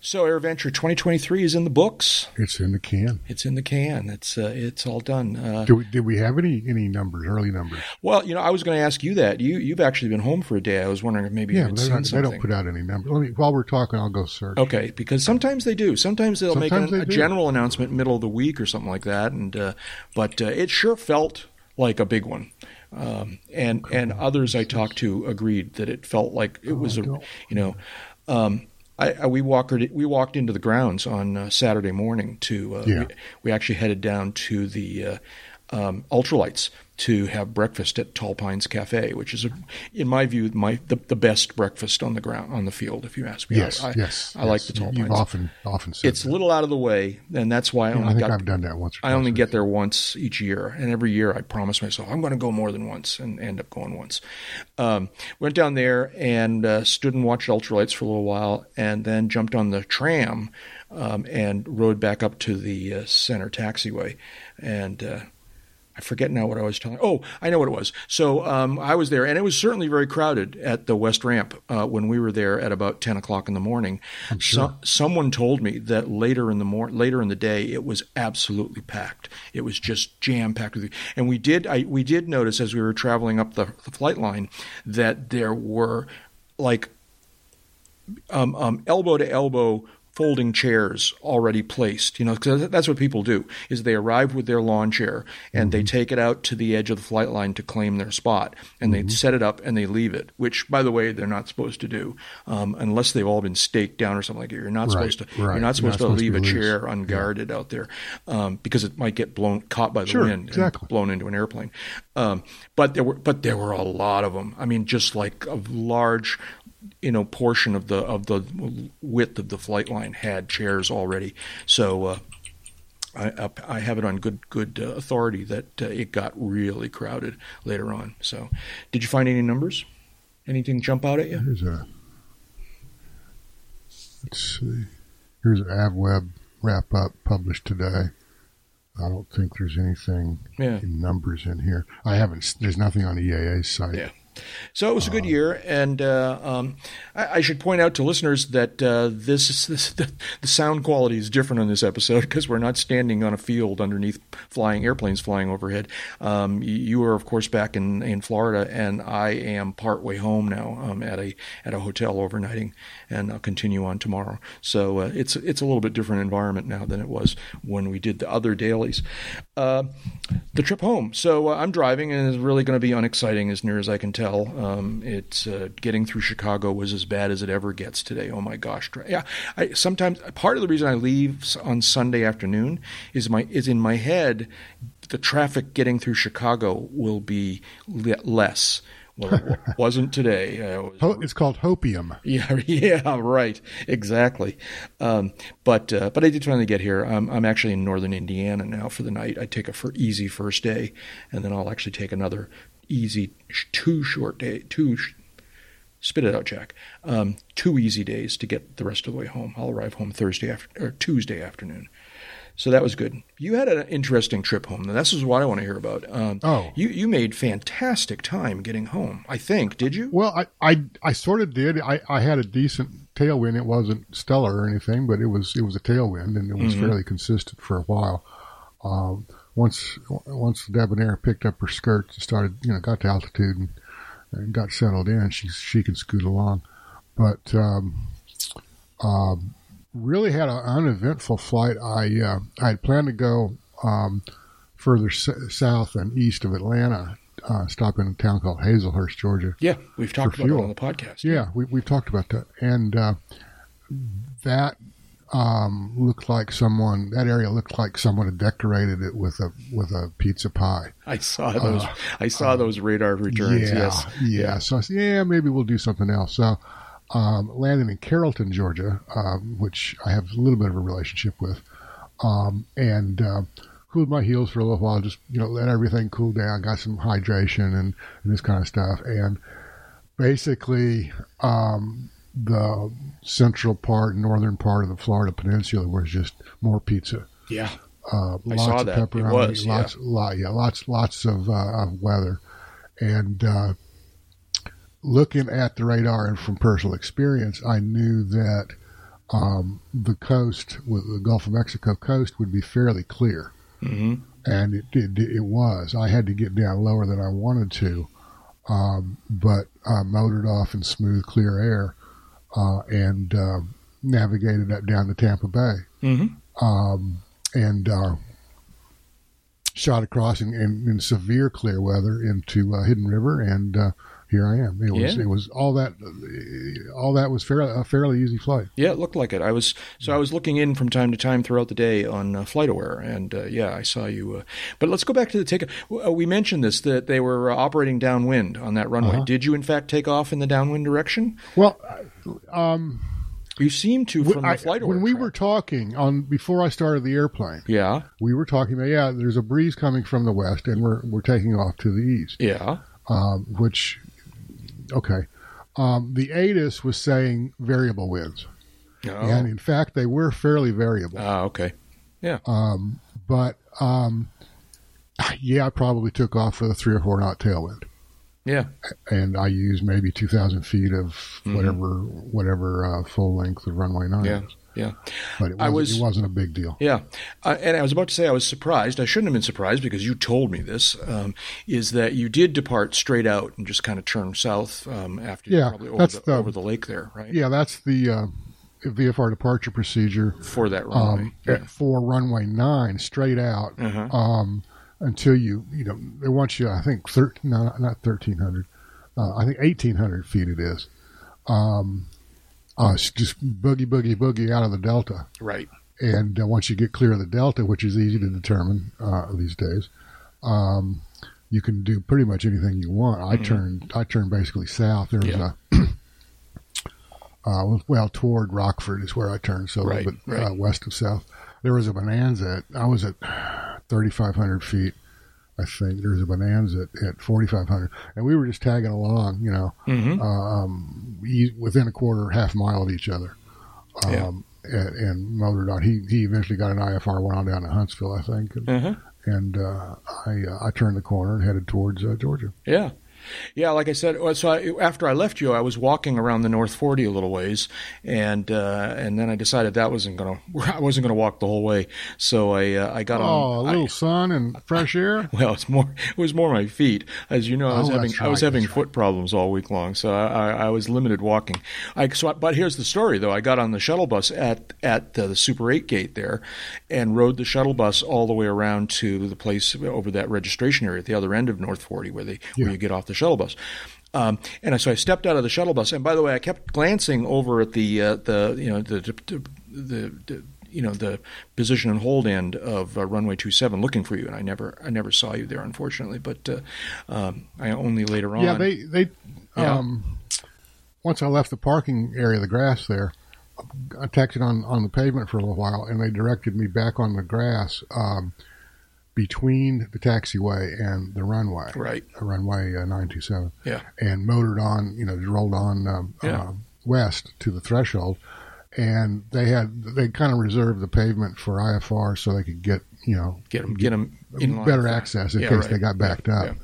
So AirVenture 2023 is in the books. It's in the can. It's in the can. It's uh, it's all done. Uh, Did we, did we have any any numbers, early numbers? well, you know, I was going to ask you that. You you've actually been home for a day. I was wondering if maybe you Yeah, had they seen they something. don't put out any numbers. Let me while we're talking, I'll go search. Okay, because sometimes they do. Sometimes they'll Sometimes make they a, general announcement middle of the week or something like that. And uh, but uh, it sure felt like a big one. Um, and and others I talked to agreed that it felt like it was a you know. Um, I, I, we walked we walked into the grounds on uh, Saturday morning to uh, Yeah. we, we actually headed down to the uh, um, ultralights to have breakfast at Tall Pines Cafe, which is, a, in my view, my the, the best breakfast on the ground on the field. If you ask me, Yes, I, I, yes. I like yes. the Tall You've Pines. often often said It's a little out of the way, and that's why I Yeah, only I think got. I've done that once. I only get there once each year, and every year I promise myself I'm going to go more than once, and end up going once. Um, went down there and uh, stood and watched ultralights for a little while, and then jumped on the tram um, and rode back up to the uh, center taxiway, and. Uh, I forget now what I was telling. Oh, I know what it was. So um, I was there, and it was certainly very crowded at the West Ramp uh, when we were there at about ten o'clock in the morning. sure. So, someone told me that later in the mor- later in the day, it was absolutely packed. It was just jam packed with. And we did I, we did notice as we were traveling up the, the flight line that there were like um, um, elbow to elbow folding chairs already placed. You know, because that's what people do: is they arrive with their lawn chair and they take it out to the edge of the flight line to claim their spot, and they set it up and they leave it. Which, by the way, they're not supposed to do um, unless they've all been staked down or something like that. You're not Right, supposed to. right. You're You're not supposed to supposed to leave a loose. chair unguarded out there um, because it might get blown caught by the Sure, wind exactly. and blown into an airplane. Um, but there were but there were a lot of them. I mean, just like a large you know portion of the of the width of the flight line had chairs already. So uh, I I have it on good good uh, authority that uh, it got really crowded later on. So did you find any numbers? Anything jump out at you? Here's a. Let's see. Here's an AvWeb wrap up published today. I don't think there's anything Yeah. in numbers in here. I haven't. There's nothing on EAA's site. Yeah. So it was a good year, and uh, um, I, I should point out to listeners that uh, this, this the, the sound quality is different on this episode because we're not standing on a field underneath flying airplanes flying overhead. Um, you, are, of course, back in, in Florida, and I am part way home now um, at a at a hotel overnighting, and I'll continue on tomorrow. So uh, it's it's a little bit different environment now than it was when we did the other dailies. Uh, the trip home. So uh, I'm driving, and it's really going to be unexciting as near as I can tell. Um, it's uh, getting through Chicago was as bad as it ever gets today. Oh my gosh! Yeah, I sometimes part of the reason I leave on Sunday afternoon is my is in my head. The traffic getting through Chicago will be le- less. Well, it wasn't today. Uh, it was It's called Hopium. yeah, yeah, right, exactly. Um, but uh, but I did finally get here. I'm I'm actually in northern Indiana now for the night. I take a for easy first day, and then I'll actually take another easy two short day two. Sh- Spit it out, Jack. Um, two easy days to get the rest of the way home. I'll arrive home Thursday after or Tuesday afternoon. So that was good. You had an interesting trip home. This is what I want to hear about. Um, Oh. you you made fantastic time getting home. I think. Did you? Well, I, I, I sort of did. I, I had a decent tailwind. It wasn't stellar or anything, but it was it was a tailwind, and it was fairly consistent for a while. Um, once once the debonair picked up her skirts and started, you know, got to altitude and, and got settled in, she she can scoot along. But um, um, really had an uneventful flight. I uh, I had planned to go um, further s- south and east of Atlanta, uh, stop in a town called Hazlehurst, Georgia. Yeah, we've talked about it on the podcast. Yeah, we we've talked about that, and uh, that um, looked like someone. That area looked like someone had decorated it with a with a pizza pie. I saw those. I saw those radar returns. Uh, yeah, yes. yeah. So I said, yeah, maybe we'll do something else. So um, landed in Carrollton, Georgia, um, which I have a little bit of a relationship with, um, and uh, cooled my heels for a little while. Just you know, let everything cool down. Got some hydration and, and this kind of stuff, and basically. Um, the central part, northern part of the Florida Peninsula was just more pizza. Yeah. Uh, I lots saw of that. Pepperoni, was, yeah. lots, lot, yeah, lots, lots of, uh, of weather, and uh, looking at the radar and from personal experience, I knew that um, the coast, the Gulf of Mexico coast, would be fairly clear, hmm and it it, it was. I had to get down lower than I wanted to, um, but I motored off in smooth, clear air, uh, and uh, navigated up down to Tampa Bay, hmm um, and uh, shot across in, in, in severe clear weather into uh, Hidden River, and uh, here I am. It was Yeah. it was all that all that was fairly a fairly easy flight. Yeah, it looked like it. I was so I was looking in from time to time throughout the day on uh, FlightAware, and uh, yeah, I saw you. Uh, but let's go back to the take. Uh, we mentioned this that they were uh, operating downwind on that runway. Uh-huh. Did you in fact take off in the downwind direction? Well, um, You seem to from the I- FlightAware. when we track. were talking on before I started the airplane, yeah, we were talking about yeah, there's a breeze coming from the west, and we're we're taking off to the east, yeah, um, which okay. Um, the ATIS was saying variable winds, oh. and in fact, they were fairly variable. ah, okay, Yeah. Um, but um, yeah, I probably took off with a three or four knot tailwind, yeah, and I used maybe two thousand feet of Mhm. whatever whatever uh, full length of runway nine. Yeah, is. Yeah. But it I wasn't, was- it wasn't a big deal. Yeah, uh, and I was about to say I was surprised. I shouldn't have been surprised because you told me this. Um, is that you did depart straight out and just kind of turn south um, after Yeah, probably over that's the, the- over the lake there, right? Yeah, that's the uh, VFR departure procedure For that runway. um, for runway nine, straight out. Uh-huh. Um, until you, you know, they want you. I think thir- no, not- not thirteen hundred. Uh, I think eighteen hundred feet it is. Um, uh, just boogie, boogie, boogie out of the delta. Right. and uh, once you get clear of the delta, which is easy to determine uh, these days, um, you can do pretty much anything you want. I Mhm. turned I turned basically south. There was Yeah. a uh, well toward Rockford is where I turned, so Right, a little bit right. uh, west of south. There was a bonanza. At, I was at thirty five hundred feet. I think there was a bonanza at, at forty five hundred, and we were just tagging along, you know, Mm-hmm. um, within a quarter, half mile of each other. Um, Yeah. and, and motored on. He he eventually got an IFR, went on down to Huntsville, I think, and, Uh-huh. and uh, I uh, I turned the corner and headed towards uh, Georgia. Yeah. Yeah, like I said, so I, after I left you, I was walking around the North Forty a little ways, and uh, and then I decided that wasn't gonna, I wasn't gonna walk the whole way. So I uh, I got Oh, a on. I- little sun and fresh air. well, it's more. It was more my feet, as you know. I was Oh, having that's I was having foot problems all week long, so I, I, I was limited walking. I so, I- but here's the story though. I got on the shuttle bus at at uh, the Super Eight gate there, and rode the shuttle bus all the way around to the place over that registration area at the other end of North Forty, where they where you get off the shuttle bus. Um, and so I stepped out of the shuttle bus, and by the way, I kept glancing over at the uh, the you know the the, the, the you know the position and hold end of uh, runway 27 looking for you and I never I never saw you there unfortunately but uh, um, I only later on Yeah, they they Yeah. um, once I left the parking area, the grass there, I taxied on on the pavement for a little while, and they directed me back on the grass um, between the taxiway and the runway, right uh, runway uh, nine two seven. Yeah. and motored on, you know, rolled on um, Yeah. uh, west to the threshold, and they had they kind of reserved the pavement for IFR so they could get you know get them get them in better access in Yeah, case right. they got backed up. yeah.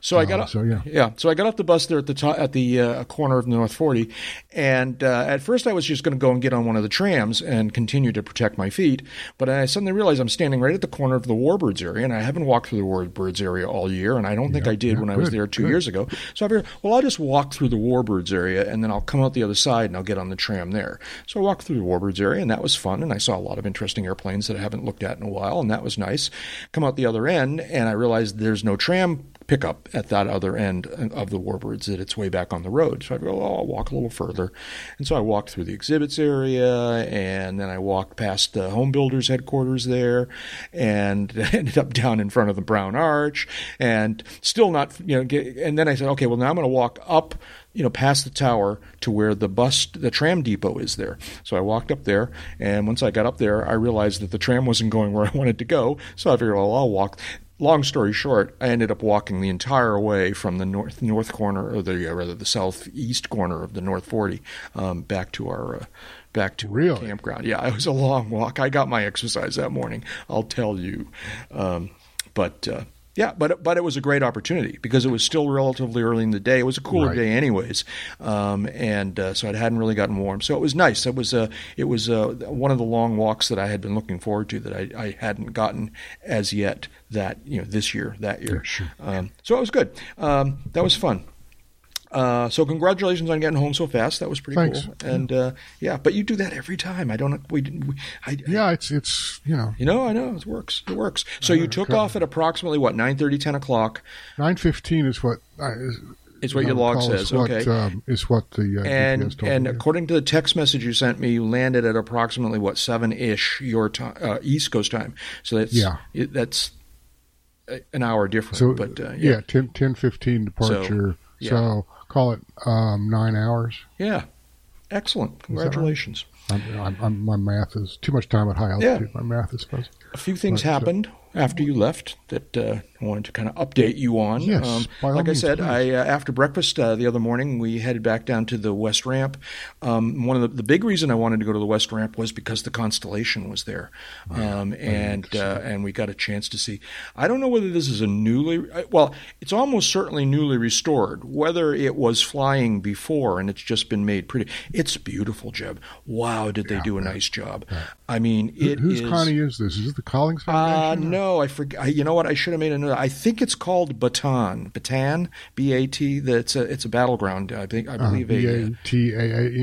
So I got Uh, so, yeah. yeah. So I got off the bus there at the top, at the uh, corner of North Forty, and uh, at first I was just going to go and get on one of the trams and continue to protect my feet. But I suddenly realized I'm standing right at the corner of the Warbirds area, and I haven't walked through the Warbirds area all year, and I don't think Yeah, I did when I was there two good. years ago. So I figured, well, I'll just walk through the Warbirds area, and then I'll come out the other side and I'll get on the tram there. So I walked through the Warbirds area, and that was fun, and I saw a lot of interesting airplanes that I haven't looked at in a while, and that was nice. Come out the other end, and I realized there's no tram pickup at that other end of the Warbirds that it's way back on the road. So I go, oh, I'll walk a little further. And so I walked through the exhibits area and then I walked past the home builders headquarters there and ended up down in front of the Brown Arch and still not, you know, get, and then I said, okay, well, now I'm going to walk up you know, past the tower to where the bus, the tram depot is there. So I walked up there, and once I got up there, I realized that the tram wasn't going where I wanted to go. So I figured, well, I'll walk. Long story short, I ended up walking the entire way from the north north corner, or the uh, rather the southeast corner of the North Forty, um, back to our uh, back to our Really? campground. Yeah, it was a long walk. I got my exercise that morning. I'll tell you, um, but. Uh, yeah, but but it was a great opportunity because it was still relatively early in the day. It was a cooler Right. day, anyways, um, and uh, so it hadn't really gotten warm. So it was nice. It was uh, it was uh, one of the long walks that I had been looking forward to that I, I hadn't gotten as yet. That you know this year, that year. Yeah, sure. Um, so it was good. Um, that was fun. Uh, so congratulations on getting home so fast. That was pretty Thanks. cool. And uh, yeah, but you do that every time. I don't. We, we I, Yeah, it's it's you know You know, I know it works. It works. So you took off at approximately what 9:30, 10 o'clock. nine fifteen is what I, is, It's what your log says, What, okay. um, is what the uh, and GPS told and me. according to the text message you sent me, you landed at approximately what seven ish your time, uh, East Coast time. So that's Yeah. it, that's an hour different. So but uh, yeah, yeah, 10, 10 15 departure. yeah. So call it um, nine hours. yeah, excellent. right? Congratulations. I'm, I'm, I'm, my math is too much time at high altitude. My math is fuzzy. A few things Right, so- happened after you left that uh, I wanted to kind of update you on. Um, Yes, all like I said, please. I uh, after breakfast uh, the other morning, we headed back down to the West Ramp. Um, one of the, the big reason I wanted to go to the West Ramp was because the constellation was there, um, and uh, and we got a chance to see. I don't know whether this is a newly uh, well, it's almost certainly newly restored. Whether it was flying before and it's just been made pretty, it's beautiful, Jeb. Wow, did they do a nice job? I mean, Who- it Whose is- Connie is this? Is it the Collings uh, Foundation? or- no, I forget. I, you know what? I should have made a I think it's called Bataan. Bataan, B A T. That's a it's a battleground. I think I Uh, believe a.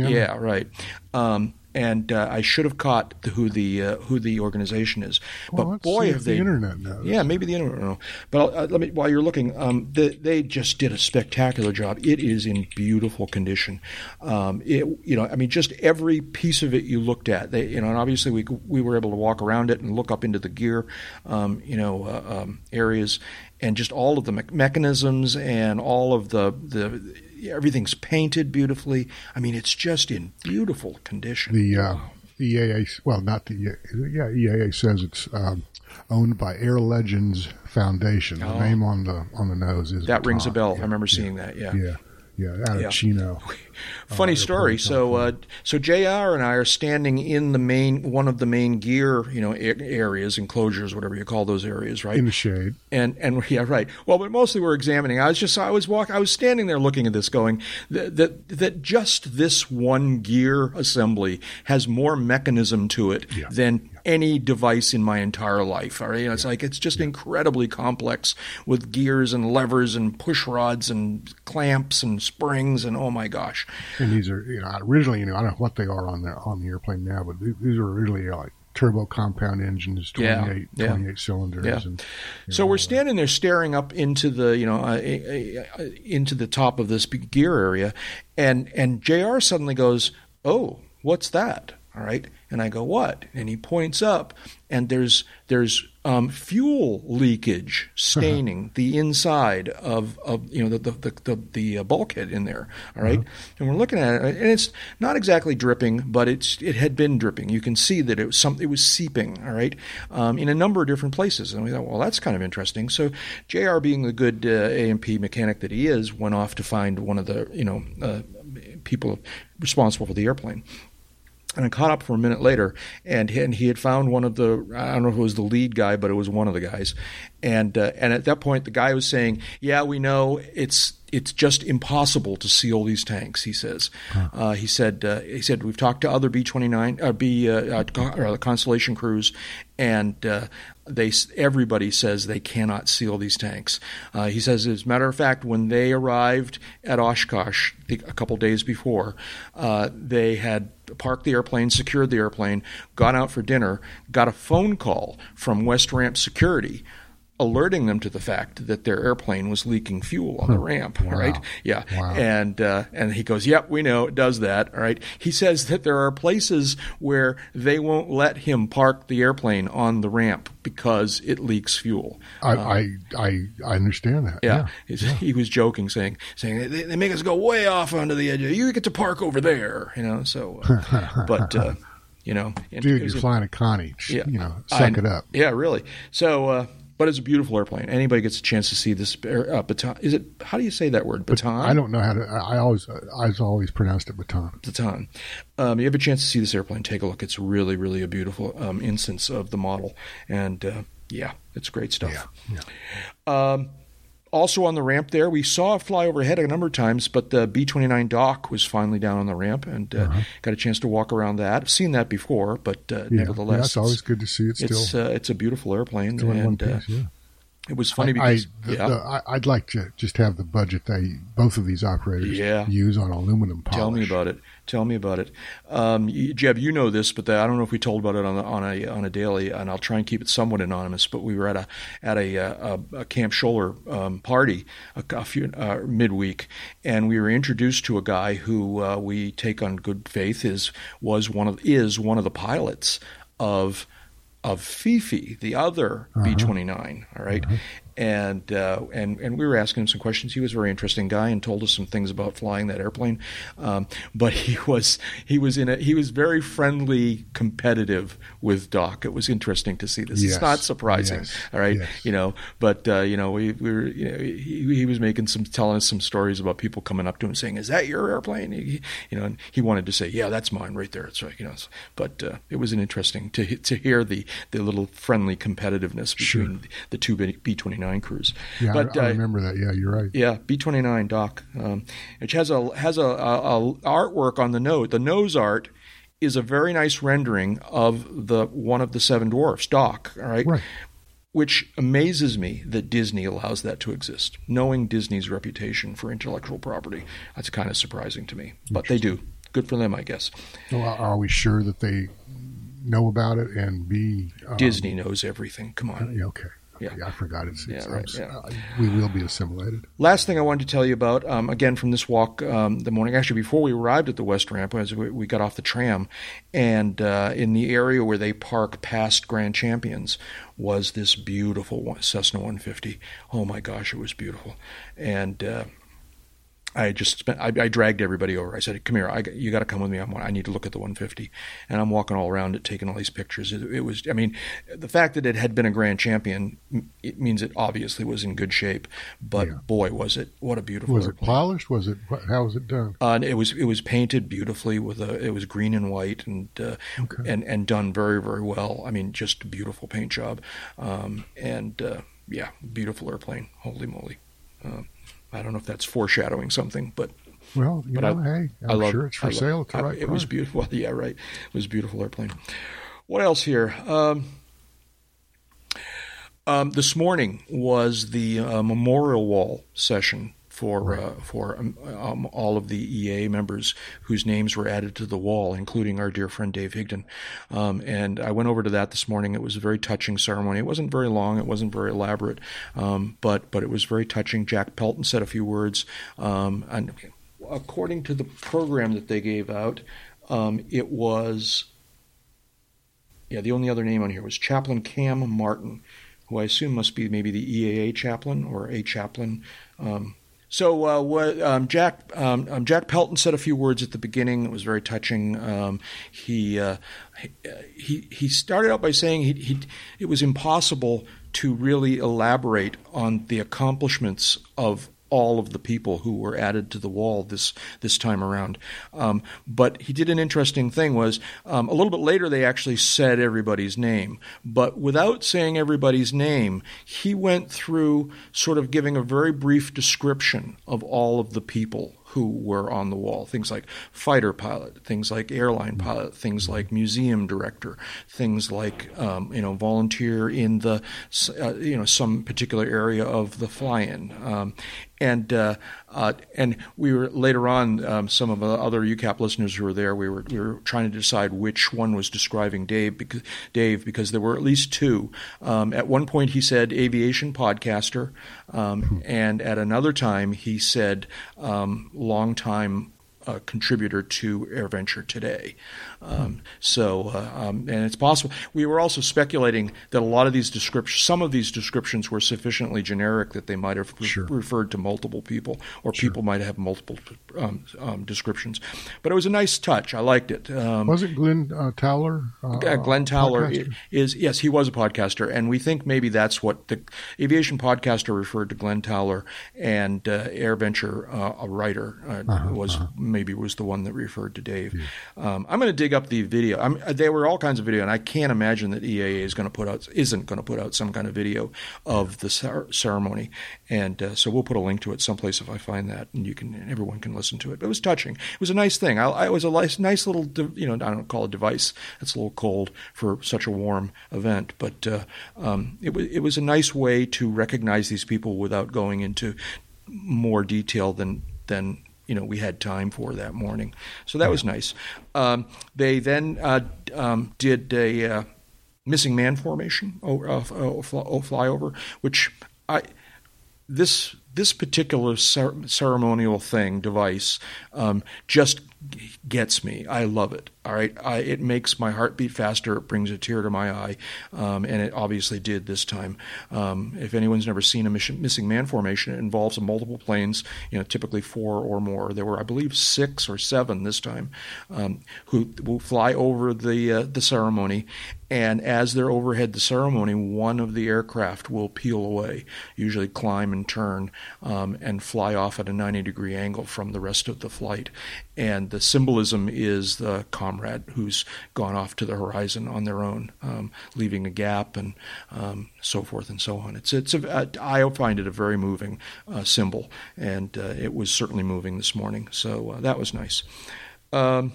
uh, yeah, right. Um, and uh, I should have caught the, who the uh, who the organization is. Well, but let's boy, have if they the internet knows. yeah, maybe the internet. No. But uh, let me while you're looking, um, they, they just did a spectacular job. It is in beautiful condition. Um, it, you know, I mean, just every piece of it you looked at. They, you know, and obviously we we were able to walk around it and look up into the gear, um, you know, uh, um, areas, and just all of the me- mechanisms and all of the the everything's painted beautifully. I mean, it's just in beautiful condition. The uh, EAA, well, not the yeah, EAA says it's um, owned by Air Legends Foundation. The Oh. name on the on the nose is that rings a bell. Yeah, I remember yeah, seeing that. Yeah. Yeah, yeah, out of Yeah. Chino. Funny Uh, story. So, uh, so Jr. and I are standing in the main one of the main gear, you know, areas, enclosures, whatever you call those areas, right? in the shade. and and yeah, right. Well, but mostly we're examining. I was just I was walk I was standing there looking at this, going that that, that just this one gear assembly has more mechanism to it Yeah. than any device in my entire life. All right, You know, it's like it's just incredibly complex with gears and levers and push rods and clamps and springs and oh my gosh. And these are, you know, originally, you know, I don't know what they are on the on the airplane now, but these, are originally like turbo compound engines, 28, Yeah, yeah. 28 cylinders. Yeah. And, So know, we're standing there staring up into the you know uh, uh, uh, into the top of this gear area, and and Jr. suddenly goes, "Oh, what's that?" All right, and I go, "What?" And he points up, and there's there's um, fuel leakage staining the inside of, of you know the the the, the, uh, bulkhead in there. All right? and we're looking at it, and it's not exactly dripping, but it's it had been dripping. You can see that it was some it was seeping. All right, um, in a number of different places, and we thought, well, that's kind of interesting. So, Jr. being the good uh, A&P mechanic that he is, went off to find one of the you know uh, people responsible for the airplane and I caught up for a minute later, and he, and he had found one of the I don't know if it was the lead guy, but it was one of the guys, and uh, and at that point the guy was saying, "Yeah, we know. It's it's just impossible to seal these tanks." He says, uh, he said uh, he said we've talked to other B twenty nine uh, B uh, uh, or the Constellation crews, and uh, they everybody says they cannot seal these tanks. Uh, he says, as a matter of fact, when they arrived at Oshkosh a couple days before, uh, they had parked the airplane, secured the airplane, gone out for dinner, got a phone call from West Ramp Security. Alerting them to the fact that their airplane was leaking fuel on the ramp, Wow. right? Yeah, Wow. and uh, and he goes, "Yep, we know it does that." All right. He says that there are places where they won't let him park the airplane on the ramp because it leaks fuel. I, I, I, I understand that. Yeah, He's- he was joking, saying saying they, they make us go way off onto the edge. Of, You get to park over there, you know. So, uh, but uh, you know, Dude, you're a- flying a Connie. Yeah. You know, I- suck it up. Yeah, really. So, uh, but it's a beautiful airplane. Anybody gets a chance to see this air- uh, baton? Is it? How do you say that word? Baton. I don't know how to. I I always, I've always pronounced it baton. Baton. Um, you have a chance to see this airplane, take a look. It's really, really a beautiful um, instance of the model, and uh, Yeah, it's great stuff. Yeah, yeah. Um, also on the ramp there, we saw it fly overhead a number of times, but the B 29 Doc was finally down on the ramp and uh, Uh-huh. got a chance to walk around that. I've seen that before, but uh, Yeah, nevertheless, yeah, it's always good to see it still it's, uh, it's a beautiful airplane. still in one And uh, piece. Yeah. it was funny because, I, the, yeah, the, I, I'd like to just have the budget they both of these operators use on aluminum polish. Tell me about it. Tell me about it, um, Jeb. You know this, but the, I don't know if we told about it on, the, on a on a daily, and I'll try and keep it somewhat anonymous. But we were at a at a, uh, a, a Camp Scholler um, party a, a few uh, midweek, and we were introduced to a guy who uh, we take on good faith is was one of is one of the pilots of of Fifi, the other B twenty nine. All right? And uh, and and we were asking him some questions. He was a very interesting guy and told us some things about flying that airplane. Um, but he was he was in a he was very friendly, competitive with Doc. It was interesting to see this. Yes. It's not surprising, Yes. all right. Yes. You know, but uh, you know we, we were you know he, he was making some telling us some stories about people coming up to him saying, "Is that your airplane?" He, you know, and he wanted to say, "Yeah, that's mine right there." It's right, you know. But uh, it was an interesting to to hear the the little friendly competitiveness Sure. between the two B twenty nine crews. Yeah, but I, I uh, remember that. Yeah, you're right. yeah, B twenty nine Doc, um, which has a has a, a, a artwork on the nose. The nose art is a very nice rendering of the one of the seven dwarfs, Doc. All right. Right. Which amazes me that Disney allows that to exist. Knowing Disney's reputation for intellectual property, that's kind of surprising to me. But they do. Good for them, I guess. Well, are we sure that they know about it and be um, Disney knows everything. Come on. Okay. Yeah. I forgot it's, Yeah, right, yeah. uh, we will be assimilated. Last thing I wanted to tell you about, um, again from this walk um, the morning, actually before we arrived at the West Ramp, as we, we got off the tram, and uh, in the area where they park past Grand Champions was this beautiful one, Cessna 150. Oh my gosh, it was beautiful, and. Uh, I just spent. I, I dragged everybody over. I said, "Come here. I, you got to come with me. I'm, I need to look at the 150." And I'm walking all around it, taking all these pictures. It, it was. I mean, the fact that it had been a grand champion, it means it obviously was in good shape. But Yeah. boy, was it! What a beautiful. Was it polished? Was it? How was it done? Uh, it was it was painted beautifully with a it was green and white and uh, Okay. and and done very very well. I mean, just a beautiful paint job, um, and uh, yeah, beautiful airplane. Holy moly! Uh, I don't know if that's foreshadowing something, but Well, you But know, I- hey, I I'm love- sure it's for I sale I- right It was beautiful. Yeah, right. It was a beautiful airplane. What else here? Um, um, this morning was the uh, memorial wall session for uh, for um, um, all of the EAA members whose names were added to the wall, including our dear friend Dave Higdon. Um, and I went over to that this morning. It was a very touching ceremony. It wasn't very long. It wasn't very elaborate, um, but but it was very touching. Jack Pelton said a few words, um, and according to the program that they gave out, um, it was yeah. The only other name on here was Chaplain Cam Martin, who I assume must be maybe the EAA chaplain or a chaplain. Um, so uh, what, um, Jack um, um, Jack Pelton said a few words at the beginning. It was very touching. Um, he, uh, he he started out by saying he, he it was impossible to really elaborate on the accomplishments of all of the people who were added to the wall this this time around. Um, but he did an interesting thing was um, a little bit later they actually said everybody's name, but without saying everybody's name, he went through sort of giving a very brief description of all of the people who were on the wall. Things like fighter pilot, things like airline pilot, things like museum director, things like um, you know volunteer in the uh, you know some particular area of the fly-in. Um, and uh, uh, and we were later on. Um, some of the other UCAP listeners who were there, we were we were trying to decide which one was describing Dave because Dave because there were at least two. Um, at one point, he said aviation podcaster, um, and at another time, he said um, longtime uh, contributor to AirVenture today. Um, so, uh, um, and it's possible. We were also speculating that a lot of these descriptions, some of these descriptions were sufficiently generic that they might have re- Sure. referred to multiple people, or people might have multiple um, um, descriptions. But it was a nice touch. I liked it. Um, Was it Glenn uh, Towler? Uh, Glenn Towler podcaster? is yes, he was a podcaster, and we think maybe that's what the aviation podcaster referred to Glenn Towler, and uh, AirVenture, uh, a writer, uh, Uh-huh, was maybe was the one that referred to Dave. Um, I'm going to dig up the video. I'm, there were all kinds of video, and I can't imagine that EAA is going to put out isn't going to put out some kind of video of the cer- ceremony. And uh, so we'll put a link to it someplace if I find that, and you can everyone can listen to it. But it was touching. It was a nice thing. I, I it was a nice, nice little de- you know I don't call it a device. It's a little cold for such a warm event, but uh, um, it was it was a nice way to recognize these people without going into more detail than than you know we had time for that morning. So that was nice. Um, they then uh, um, did a uh, missing man formation uh, flyover, which I this this particular cer- ceremonial thing device um, just gets me. I love it. All right, I, it makes my heart beat faster. It brings a tear to my eye, um, and it obviously did this time. Um, if anyone's never seen a mission, missing man formation, it involves multiple planes. You know, typically four or more. There were, I believe, six or seven this time, um, who will fly over the uh, the ceremony, and as they're overhead the ceremony, one of the aircraft will peel away, usually climb and turn, um, and fly off at a 90 degree angle from the rest of the flight. And the symbolism is the comrade who's gone off to the horizon on their own, um, leaving a gap and um, so forth and so on. It's it's a, I find it a very moving uh, symbol, and uh, it was certainly moving this morning. So uh, that was nice. Um,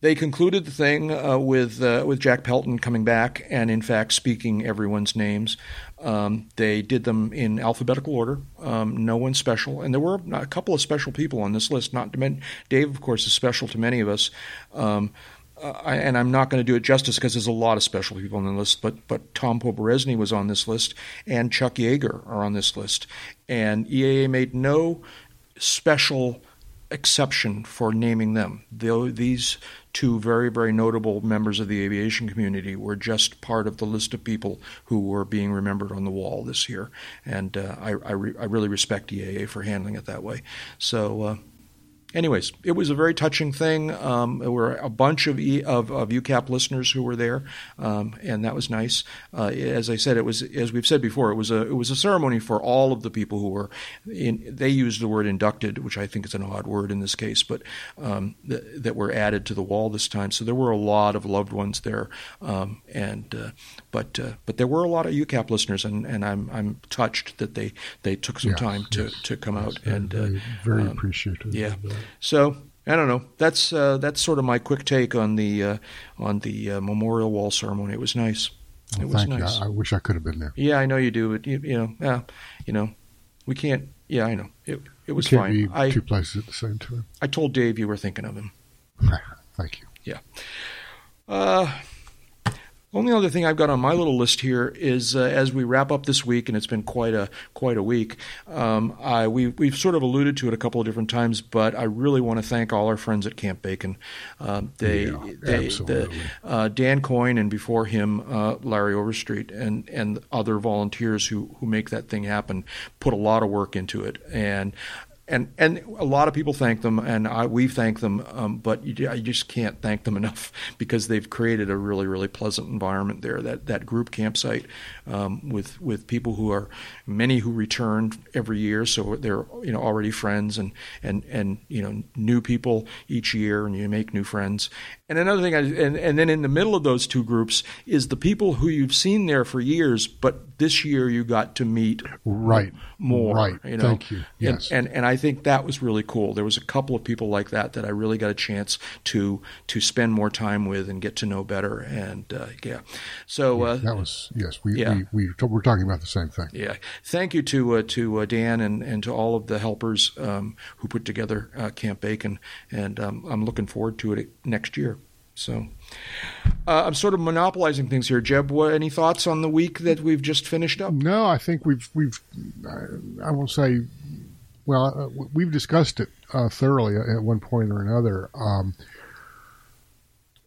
they concluded the thing uh, with uh, with Jack Pelton coming back and in fact speaking everyone's names. Um, they did them in alphabetical order, um, no one special, and there were a couple of special people on this list. Not to mention Dave, of course, is special to many of us. Um, uh, I, and I'm not going to do it justice because there's a lot of special people on the list, but but Tom Poberezny was on this list, and Chuck Yeager are on this list, and EAA made no special exception for naming them. Though these two very, very notable members of the aviation community were just part of the list of people who were being remembered on the wall this year. And uh, I, I, re- I, really respect EAA for handling it that way. So, uh, anyways, it was a very touching thing. Um, there were a bunch of, e, of, of UCAP listeners who were there, um, and that was nice. Uh, as I said, it was as we've said before, it was a it was a ceremony for all of the people who were in. They used the word inducted, which I think is an odd word in this case, but um, th- that were added to the wall this time. So there were a lot of loved ones there, um, and uh, but uh, but there were a lot of UCAP listeners, and, and I'm I'm touched that they they took some yes, time to, yes, to come yes, out and very, very um, appreciative. yeah. So I don't know. That's uh, that's sort of my quick take on the uh, on the uh, memorial wall ceremony. It was nice. Well, it was nice. I, I wish I could have been there. Yeah, I know you do, but you, you know, yeah, you know, we can't. Yeah, I know. It it was we can't fine. be I two places at the same time. I told Dave you were thinking of him. Thank you. Yeah. Uh, only other thing I've got on my little list here is uh, as we wrap up this week, and it's been quite a quite a week. Um, I, we, we've sort of alluded to it a couple of different times, but I really want to thank all our friends at Camp Bacon. Um, they, Yeah, they. The, uh, Dan Coyne and before him uh, Larry Overstreet and and other volunteers who who make that thing happen put a lot of work into it and. And and a lot of people thank them, and I, we thank them, um, but you, I just can't thank them enough because they've created a really really pleasant environment there. That that group campsite um, with with people who are many who return every year, so they're you know already friends and and and you know new people each year, and you make new friends. And another thing, I, and and then in the middle of those two groups is the people who you've seen there for years, but this year you got to meet Right. more. Right. You know? Thank you. Yes. And, and and I think that was really cool. There was a couple of people like that that I really got a chance to to spend more time with and get to know better. And uh, yeah, so uh, that was yes. We yeah. we, we we're talking about the same thing. yeah, thank you to uh, to uh, Dan and, and to all of the helpers um, who put together uh, Camp Bacon, and um, I'm looking forward to it next year. So uh, I'm sort of monopolizing things here. Jeb, what, any thoughts on the week that we've just finished up? No, I think we've we've I, I will say, well, uh, we've discussed it uh, thoroughly at one point or another. Um,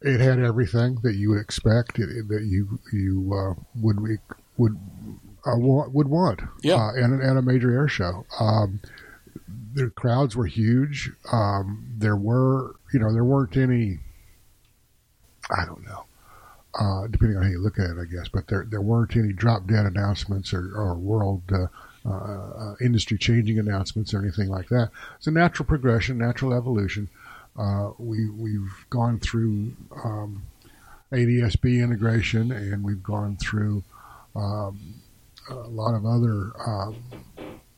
it had everything that you would expect, it, that you you uh, would would uh, want, would want, Yeah. uh, and at a major air show. Um, the crowds were huge. Um, there were, you know, there weren't any. I don't know, uh, depending on how you look at it, I guess. But there there weren't any drop dead announcements or, or world uh, uh, industry changing announcements or anything like that. It's a natural progression, natural evolution. Uh, we we've gone through um, ADSB integration, and we've gone through um, a lot of other um,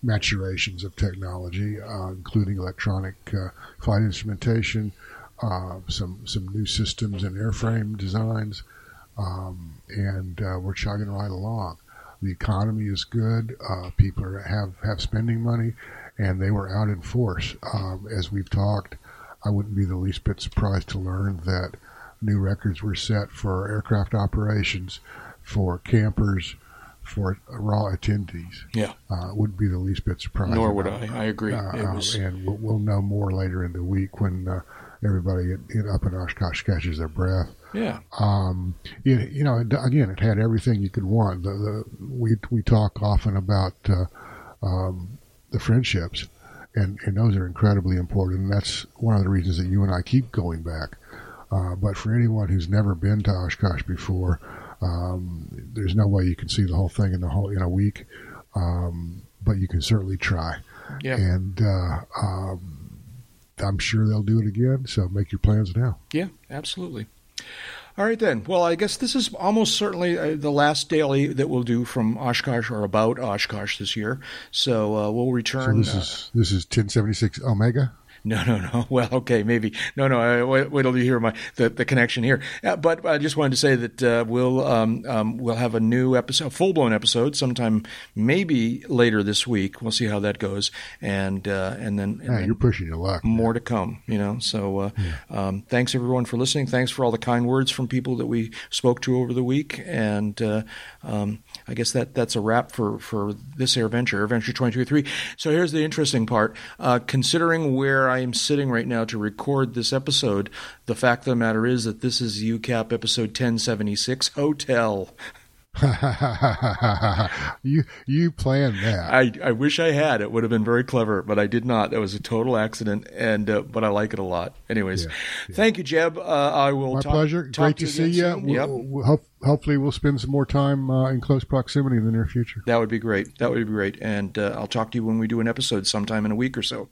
maturations of technology, uh, including electronic uh, flight instrumentation, uh, some some new systems and airframe designs, um, and we're chugging right along. The economy is good. Uh, people are, have have spending money, and they were out in force. Um, as we've talked, I wouldn't be the least bit surprised to learn that new records were set for aircraft operations, for campers, for raw attendees. Yeah, uh, wouldn't be the least bit surprised. Nor would I. I agree. Uh, was... and we'll, we'll, know more later in the week when everybody up in Oshkosh catches their breath. Yeah. Um, it, you know, again, it had everything you could want. The, the we we talk often about uh, um, the friendships, and and those are incredibly important. And that's one of the reasons that you and I keep going back. Uh, but for anyone who's never been to Oshkosh before, um, there's no way you can see the whole thing in the whole in a week. Um, but you can certainly try. Yeah. And uh, um, I'm sure they'll do it again. So make your plans now. Yeah, absolutely. All right, then. Well, I guess this is almost certainly uh, the last daily that we'll do from Oshkosh or about Oshkosh this year. So uh, we'll return. So this is this is 1076 Omega. No, no, no. Well, okay, maybe. No, no. I, wait, wait till you hear my the, the connection here. Uh, but I just wanted to say that uh, we'll um, um, we'll have a new episode, full blown episode, sometime maybe later this week. We'll see how that goes, and uh, and then, and yeah, you're pushing your luck. More to come, you know. So uh, yeah. um, thanks everyone for listening. Thanks for all the kind words from people that we spoke to over the week, and uh, um, I guess that that's a wrap for for this Air Venture, Air Venture 2023. So here's the interesting part: uh, considering where I am sitting right now to record this episode, the fact of the matter is that this is UCAP episode 1076 Hotel. you you planned that. I, I wish I had. It would have been very clever, but I did not. That was a total accident, and uh, but I like it a lot. Anyways, yeah, yeah. thank you, Jeb. Uh, I will. My talk, pleasure. Talk Great to, see you. Yep. We'll, we'll hope, hopefully, we'll spend some more time uh, in close proximity in the near future. That would be great. That would be great, and uh, I'll talk to you when we do an episode sometime in a week or so.